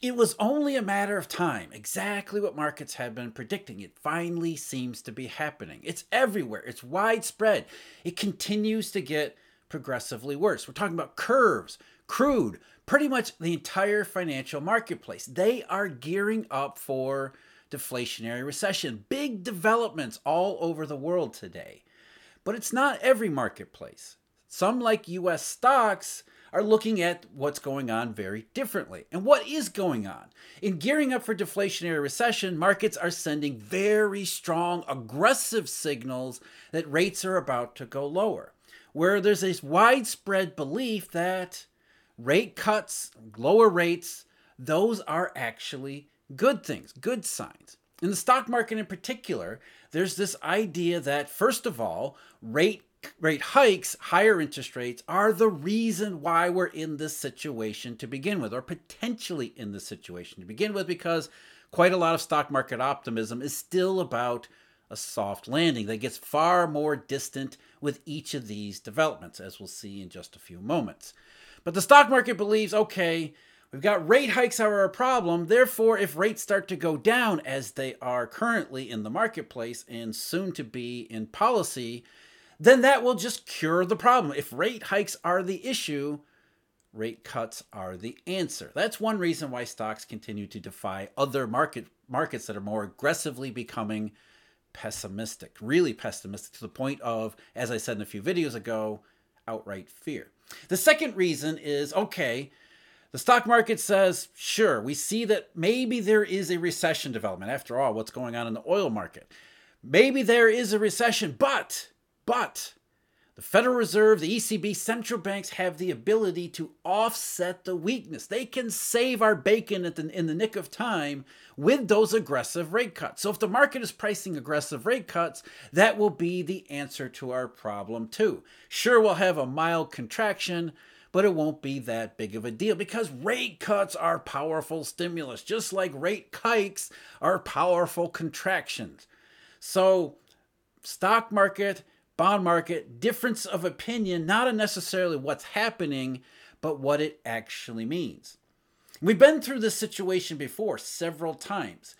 It was only a matter of time, exactly what markets had been predicting. It finally seems to be happening. It's everywhere, it's widespread. It continues to get progressively worse. We're talking about curves, crude, pretty much the entire financial marketplace. They are gearing up for deflationary recession. Big developments all over the world today. But it's not every marketplace. Some, like US stocks, are looking at what's going on very differently. And what is going on? In gearing up for deflationary recession, markets are sending very strong, aggressive signals that rates are about to go lower, where there's this widespread belief that rate cuts, lower rates, those are actually good things, good signs. In the stock market in particular, there's this idea that, first of all, rate rate hikes, higher interest rates, are the reason why we're in this situation to begin with, or potentially in this situation to begin with, because quite a lot of stock market optimism is still about a soft landing that gets far more distant with each of these developments, as we'll see in just a few moments. But the stock market believes okay, we've got rate hikes are a problem. Therefore, if rates start to go down as they are currently in the marketplace and soon to be in policy, then that will just cure the problem. If rate hikes are the issue, rate cuts are the answer. That's one reason why stocks continue to defy other market markets that are more aggressively becoming pessimistic, really pessimistic to the point of, as I said in a few videos ago, outright fear. The second reason is okay, the stock market says, sure, we see that maybe there is a recession development. After all, what's going on in the oil market? Maybe there is a recession, but but the Federal Reserve, the ECB, central banks have the ability to offset the weakness. They can save our bacon the, in the nick of time with those aggressive rate cuts. So, if the market is pricing aggressive rate cuts, that will be the answer to our problem, too. Sure, we'll have a mild contraction, but it won't be that big of a deal because rate cuts are powerful stimulus, just like rate hikes are powerful contractions. So, stock market bond market, difference of opinion, not necessarily what's happening, but what it actually means. We've been through this situation before several times.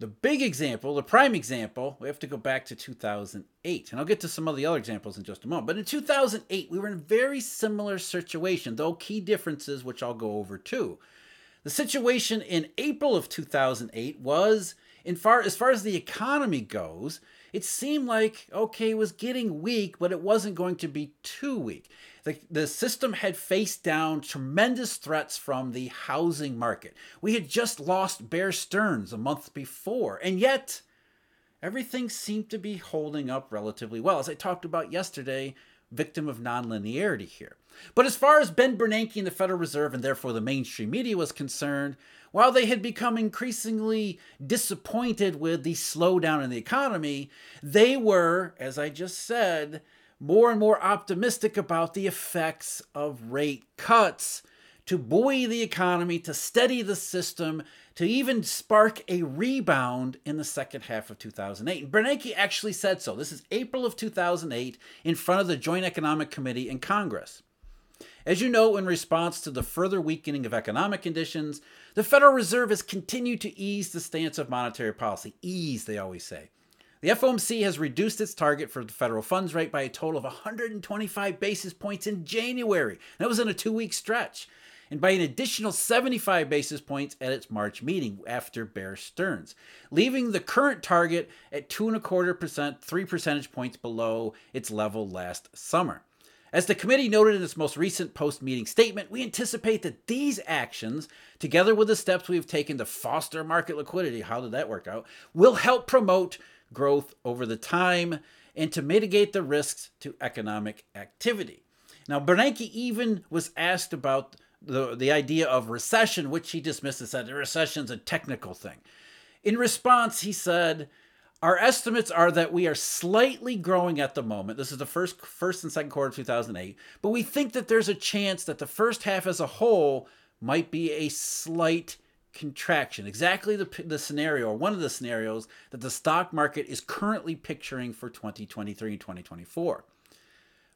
The big example, the prime example, we have to go back to 2008. And I'll get to some of the other examples in just a moment. But in 2008, we were in a very similar situation, though key differences, which I'll go over too. The situation in April of 2008 was, in far as far as the economy goes, it seemed like, okay, it was getting weak, but it wasn't going to be too weak. The, the system had faced down tremendous threats from the housing market. We had just lost Bear Stearns a month before, and yet everything seemed to be holding up relatively well. As I talked about yesterday, victim of nonlinearity here. But as far as Ben Bernanke and the Federal Reserve, and therefore the mainstream media, was concerned, while they had become increasingly disappointed with the slowdown in the economy, they were, as I just said, more and more optimistic about the effects of rate cuts to buoy the economy, to steady the system, to even spark a rebound in the second half of 2008. And Bernanke actually said so. This is April of 2008 in front of the Joint Economic Committee in Congress. As you know, in response to the further weakening of economic conditions, the Federal Reserve has continued to ease the stance of monetary policy. Ease, they always say. The FOMC has reduced its target for the federal funds rate by a total of 125 basis points in January. That was in a two week stretch. And by an additional 75 basis points at its March meeting after Bear Stearns, leaving the current target at 2.25%, 3 percentage points below its level last summer. As the committee noted in its most recent post meeting statement, we anticipate that these actions, together with the steps we have taken to foster market liquidity, how did that work out, will help promote growth over the time and to mitigate the risks to economic activity. Now, Bernanke even was asked about the, the idea of recession, which he dismissed and said recession's a technical thing. In response, he said, our estimates are that we are slightly growing at the moment. This is the first first and second quarter of 2008, but we think that there's a chance that the first half as a whole might be a slight contraction. Exactly the the scenario or one of the scenarios that the stock market is currently picturing for 2023 and 2024.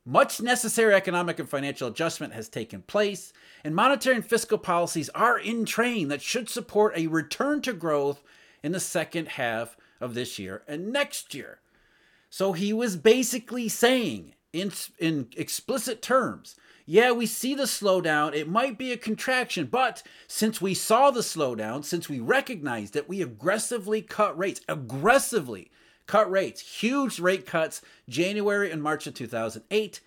Much necessary economic and financial adjustment has taken place, and monetary and fiscal policies are in train that should support a return to growth in the second half of this year and next year. So he was basically saying, in, in explicit terms, yeah, we see the slowdown. It might be a contraction, but since we saw the slowdown, since we recognized it, we aggressively cut rates, aggressively cut rates, huge rate cuts January and March of 2008.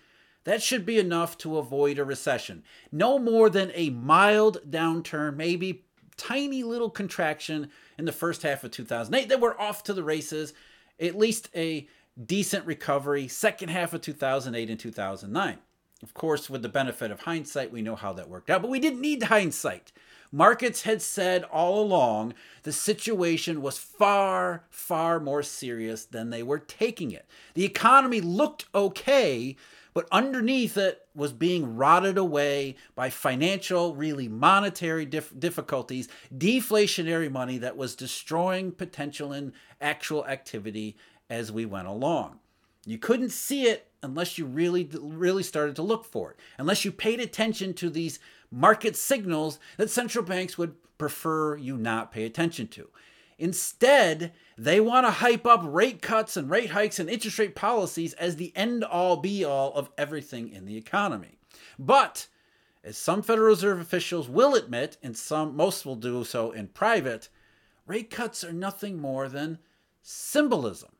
That should be enough to avoid a recession. No more than a mild downturn, maybe tiny little contraction in the first half of 2008. Then we're off to the races. At least a decent recovery second half of 2008 and 2009. Of course, with the benefit of hindsight, we know how that worked out, but we didn't need hindsight. Markets had said all along the situation was far, far more serious than they were taking it. The economy looked okay, but underneath it was being rotted away by financial, really monetary dif- difficulties, deflationary money that was destroying potential and actual activity as we went along. You couldn't see it unless you really really started to look for it unless you paid attention to these market signals that central banks would prefer you not pay attention to instead they want to hype up rate cuts and rate hikes and interest rate policies as the end all be all of everything in the economy but as some federal reserve officials will admit and some most will do so in private rate cuts are nothing more than symbolism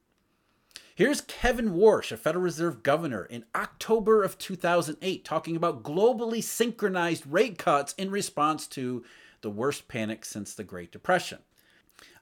Here's Kevin Warsh, a Federal Reserve governor, in October of 2008, talking about globally synchronized rate cuts in response to the worst panic since the Great Depression.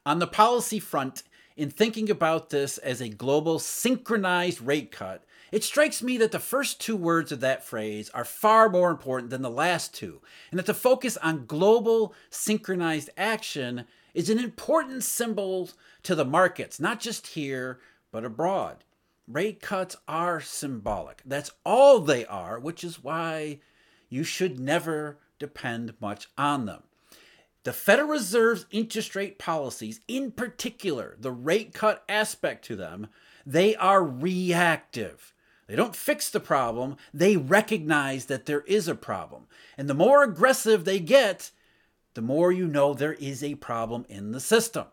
On the policy front, in thinking about this as a global synchronized rate cut, it strikes me that the first two words of that phrase are far more important than the last two, and that the focus on global synchronized action is an important symbol to the markets, not just here, but abroad. Rate cuts are symbolic. That's all they are, which is why you should never depend much on them. The Federal Reserve's interest rate policies, in particular, the rate cut aspect to them, they are reactive. They don't fix the problem, they recognize that there is a problem. And the more aggressive they get, the more you know there is a problem in the system.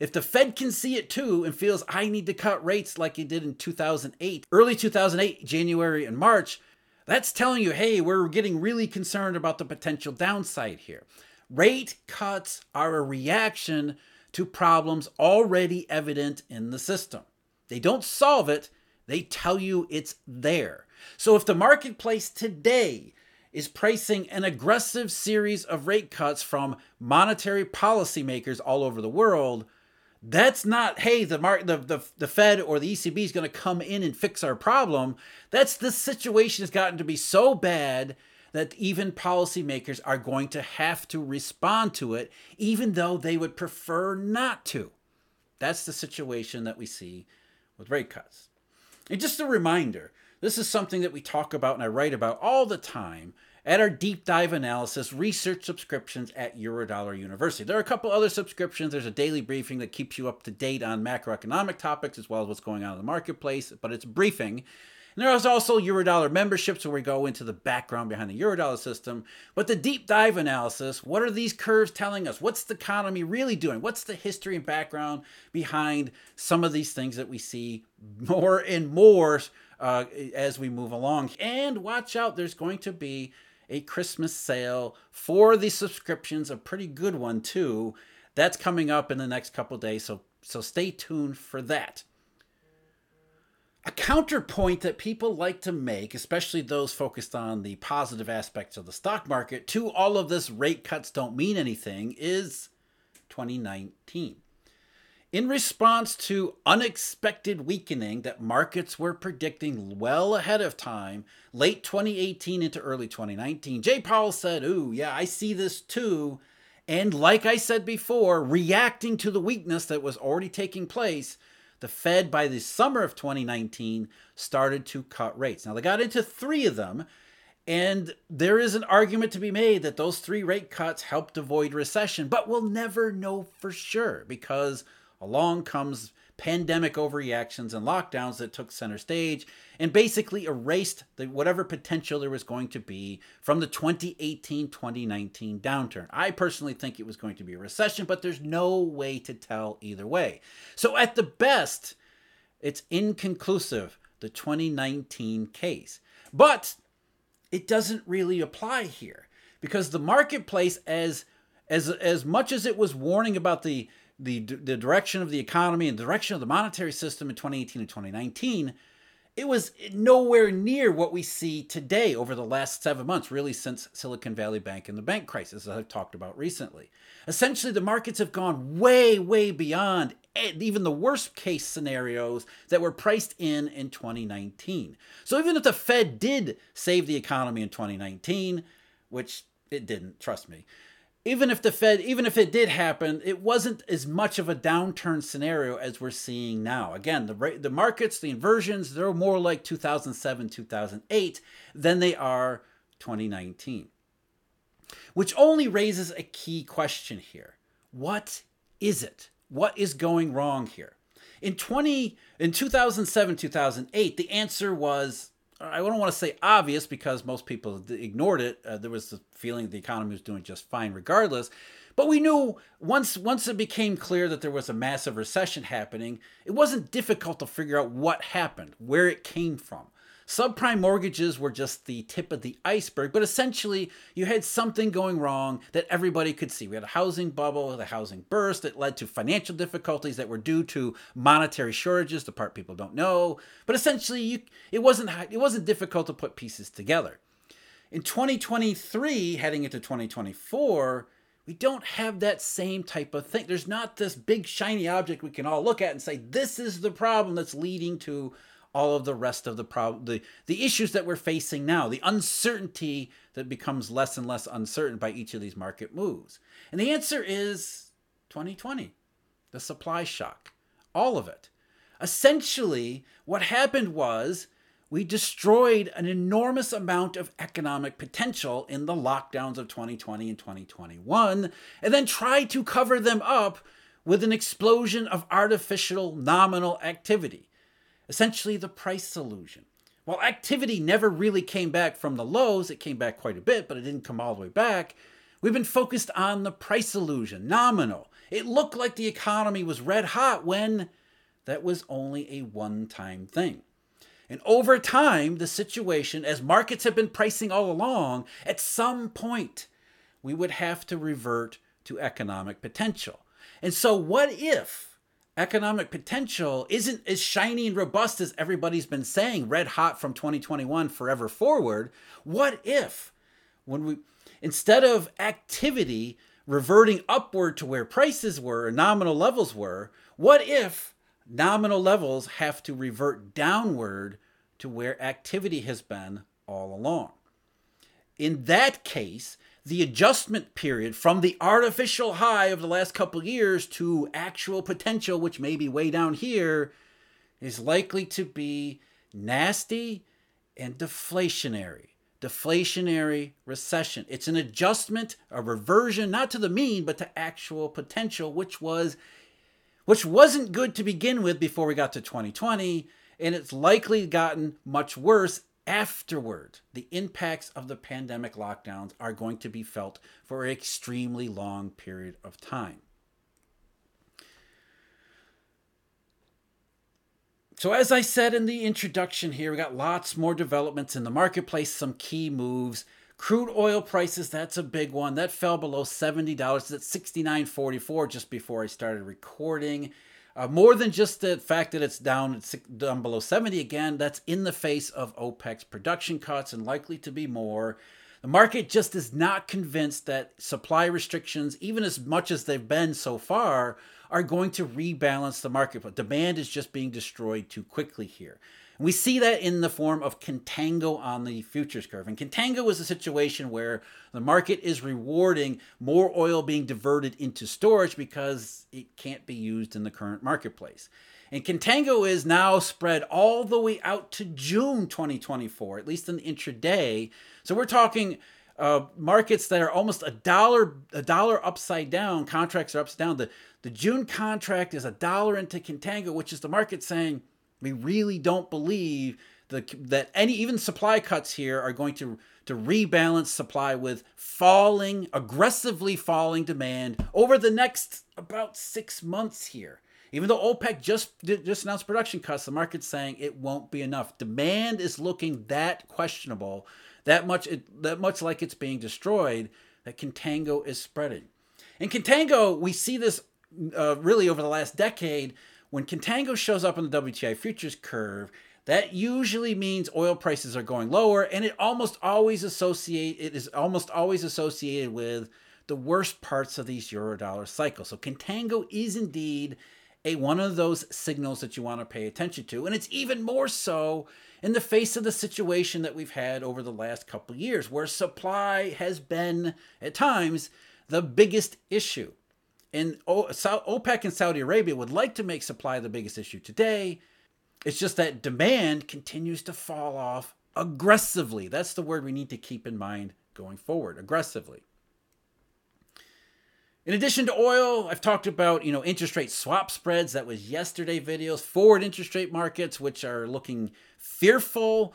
If the Fed can see it too and feels I need to cut rates like it did in 2008, early 2008, January and March, that's telling you, hey, we're getting really concerned about the potential downside here. Rate cuts are a reaction to problems already evident in the system. They don't solve it, they tell you it's there. So if the marketplace today is pricing an aggressive series of rate cuts from monetary policymakers all over the world, that's not, hey, the, mark, the, the, the Fed or the ECB is going to come in and fix our problem. That's the situation has gotten to be so bad that even policymakers are going to have to respond to it, even though they would prefer not to. That's the situation that we see with rate cuts. And just a reminder this is something that we talk about and I write about all the time at our deep dive analysis research subscriptions at Eurodollar University. There are a couple other subscriptions. There's a daily briefing that keeps you up to date on macroeconomic topics as well as what's going on in the marketplace, but it's briefing. And there is also Eurodollar memberships where we go into the background behind the Eurodollar system. But the deep dive analysis what are these curves telling us? What's the economy really doing? What's the history and background behind some of these things that we see more and more uh, as we move along? And watch out, there's going to be a Christmas sale for the subscriptions, a pretty good one too. That's coming up in the next couple days, so so stay tuned for that. A counterpoint that people like to make, especially those focused on the positive aspects of the stock market, to all of this rate cuts don't mean anything, is 2019. In response to unexpected weakening that markets were predicting well ahead of time, late 2018 into early 2019, Jay Powell said, Ooh, yeah, I see this too. And like I said before, reacting to the weakness that was already taking place, the Fed by the summer of 2019 started to cut rates. Now, they got into three of them, and there is an argument to be made that those three rate cuts helped avoid recession, but we'll never know for sure because Along comes pandemic overreactions and lockdowns that took center stage and basically erased the, whatever potential there was going to be from the 2018 2019 downturn. I personally think it was going to be a recession, but there's no way to tell either way. So, at the best, it's inconclusive, the 2019 case. But it doesn't really apply here because the marketplace, as as as much as it was warning about the the the direction of the economy and direction of the monetary system in 2018 and 2019 it was nowhere near what we see today over the last seven months, really since Silicon Valley Bank and the bank crisis, as I've talked about recently. Essentially, the markets have gone way, way beyond eh, even the worst case scenarios that were priced in in 2019. So, even if the Fed did save the economy in 2019, which it didn't, trust me, even if the Fed, even if it did happen, it wasn't as much of a downturn scenario as we're seeing now. Again, the the markets, the inversions, they're more like 2007, 2008 than they are 2019. Which only raises a key question here. What is it? What is going wrong here? In 20 in 2007, 2008, the answer was I don't want to say obvious because most people ignored it. Uh, there was the feeling the economy was doing just fine regardless. But we knew once once it became clear that there was a massive recession happening, it wasn't difficult to figure out what happened, where it came from. Subprime mortgages were just the tip of the iceberg, but essentially you had something going wrong that everybody could see. We had a housing bubble, the housing burst that led to financial difficulties that were due to monetary shortages, the part people don't know. But essentially you, it wasn't it wasn't difficult to put pieces together. In 2023, heading into 2024, we don't have that same type of thing. There's not this big shiny object we can all look at and say, this is the problem that's leading to all of the rest of the problem the, the issues that we're facing now the uncertainty that becomes less and less uncertain by each of these market moves. And the answer is 2020 the supply shock all of it. Essentially what happened was we destroyed an enormous amount of economic potential in the lockdowns of 2020 and 2021 and then tried to cover them up with an explosion of artificial nominal activity essentially the price illusion. While activity never really came back from the lows, it came back quite a bit, but it didn't come all the way back. We've been focused on the price illusion, nominal. It looked like the economy was red hot when that was only a one time thing. And over time, the situation, as markets have been pricing all along, at some point, we would have to revert to economic potential. And so, what if economic potential isn't as shiny and robust as everybody's been saying, red hot from 2021 forever forward. What if, when we, instead of activity reverting upward to where prices were, or nominal levels were, what if nominal levels have to revert downward to where activity has been all along? In that case, the adjustment period from the artificial high of the last couple years to actual potential, which may be way down here, is likely to be nasty and deflationary. Deflationary recession. It's an adjustment, a reversion, not to the mean, but to actual potential, which was which wasn't good to begin with before we got to 2020, and it's likely gotten much worse afterward, the impacts of the pandemic lockdowns are going to be felt for an extremely long period of time. So, as I said in the introduction here, we got lots more developments in the marketplace, some key moves. Crude oil prices, that's a big one. That fell below $70. It's at 69.44 just before I started recording. Uh, more than just the fact that it's down down below 70 again, that's in the face of OPEC's production cuts and likely to be more. The market just is not convinced that supply restrictions, even as much as they've been so far, are going to rebalance the market. But demand is just being destroyed too quickly here. We see that in the form of contango on the futures curve. And contango is a situation where the market is rewarding more oil being diverted into storage because it can't be used in the current marketplace. And contango is now spread all the way out to June 2024, at least in the intraday. So we're talking uh, markets that are almost a dollar a dollar upside down. Contracts are upside down. The the June contract is a dollar into contango, which is the market saying we really don't believe the, that any even supply cuts here are going to to rebalance supply with falling aggressively falling demand over the next about six months here. Even though OPEC just just announced production cuts, the market's saying it won't be enough. Demand is looking that questionable, that much that much like it's being destroyed, that contango is spreading. In contango, we see this uh, really over the last decade. When contango shows up on the WTI futures curve, that usually means oil prices are going lower, and it almost always associate it is almost always associated with the worst parts of these eurodollar cycles. So contango is indeed a one of those signals that you want to pay attention to. And it's even more so in the face of the situation that we've had over the last couple years, where supply has been, at times, the biggest issue. And OPEC and Saudi Arabia would like to make supply the biggest issue today. It's just that demand continues to fall off aggressively. That's the word we need to keep in mind going forward aggressively. In addition to oil, I've talked about, you know, interest rate swap spreads. That was yesterday videos. Forward interest rate markets, which are looking fearful.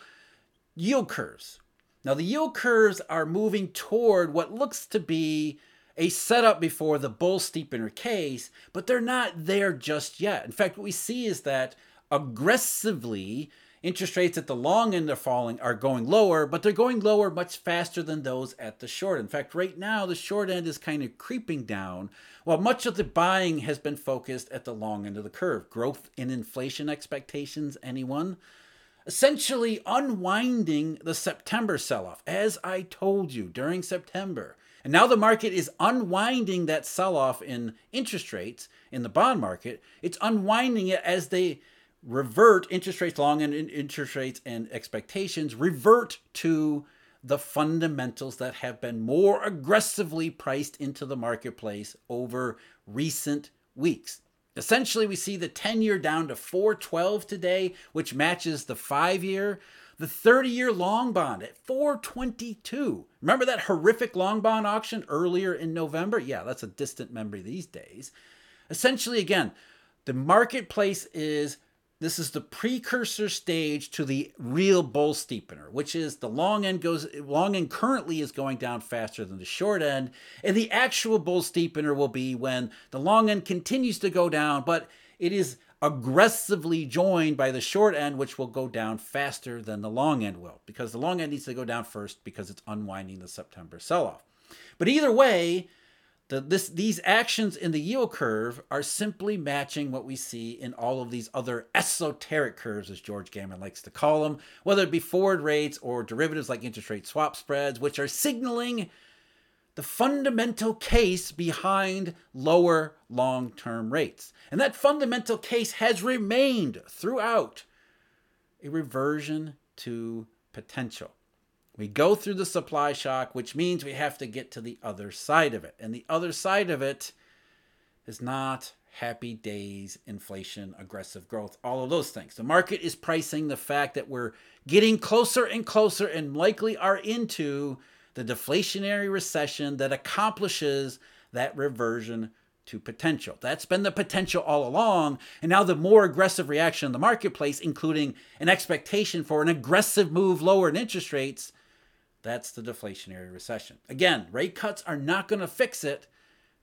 Yield curves. Now, the yield curves are moving toward what looks to be a setup before the bull steepener case, but they're not there just yet. In fact, what we see is that aggressively interest rates at the long end are falling are going lower but they're going lower much faster than those at the short in fact right now the short end is kind of creeping down while much of the buying has been focused at the long end of the curve. Growth in inflation expectations anyone? Essentially unwinding the september sell-off. As i told you during september and now the market is unwinding that sell off in interest rates in the bond market. It's unwinding it as they revert interest rates long and interest rates and expectations revert to the fundamentals that have been more aggressively priced into the marketplace over recent weeks. Essentially, we see the 10 year down to 412 today, which matches the 5 year. The 30 year long bond at 422. Remember that horrific long bond auction earlier in November? Yeah, that's a distant memory these days. Essentially, again, the marketplace is this is the precursor stage to the real bull steepener, which is the long end goes long end currently is going down faster than the short end, and the actual bull steepener will be when the long end continues to go down, but it is aggressively joined by the short end, which will go down faster than the long end will, because the long end needs to go down first because it's unwinding the September sell-off. But either way, the, this, these actions in the yield curve are simply matching what we see in all of these other esoteric curves, as George Gammon likes to call them, whether it be forward rates or derivatives like interest rate swap spreads, which are signaling the fundamental case behind lower long term rates. And that fundamental case has remained throughout a reversion to potential. We go through the supply shock, which means we have to get to the other side of it. And the other side of it is not happy days, inflation, aggressive growth, all of those things. The market is pricing the fact that we're getting closer and closer and likely are into the deflationary recession that accomplishes that reversion to potential. That's been the potential all along. And now the more aggressive reaction in the marketplace, including an expectation for an aggressive move lower in interest rates, that's the deflationary recession. Again, rate cuts are not going to fix it.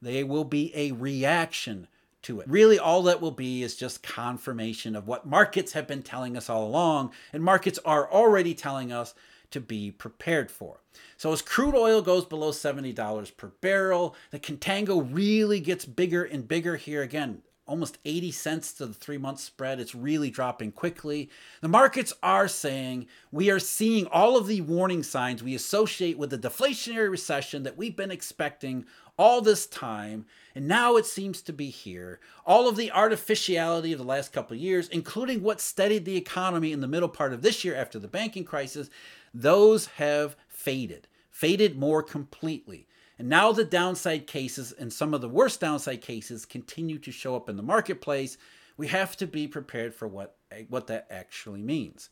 They will be a reaction to it. Really, all that will be is just confirmation of what markets have been telling us all along, and markets are already telling us to be prepared for. So, as crude oil goes below $70 per barrel, the contango really gets bigger and bigger here. Again, almost 80 cents to the three month spread. It's really dropping quickly. The markets are saying we are seeing all of the warning signs we associate with the deflationary recession that we've been expecting all this time. And now it seems to be here. All of the artificiality of the last couple of years, including what steadied the economy in the middle part of this year after the banking crisis, those have faded, faded more completely. And now the downside cases and some of the worst downside cases continue to show up in the marketplace. We have to be prepared for what, what that actually means.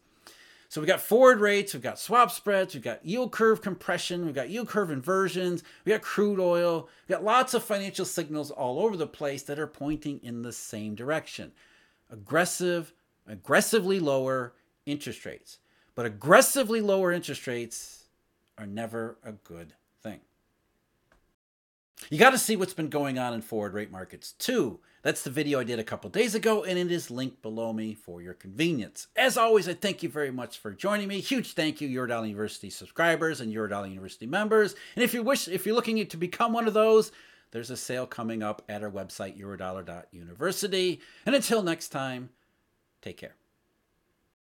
So we got forward rates, we've got swap spreads, we've got yield curve compression, we've got yield curve inversions, we got crude oil, we got lots of financial signals all over the place that are pointing in the same direction. Aggressive, aggressively lower interest rates. But aggressively lower interest rates are never a good. You got to see what's been going on in forward rate markets too. That's the video I did a couple days ago, and it is linked below me for your convenience. As always, I thank you very much for joining me. Huge thank you, Eurodollar University subscribers and Eurodollar University members. And if you wish, if you're looking to become one of those, there's a sale coming up at our website, eurodollar.university. And until next time, take care.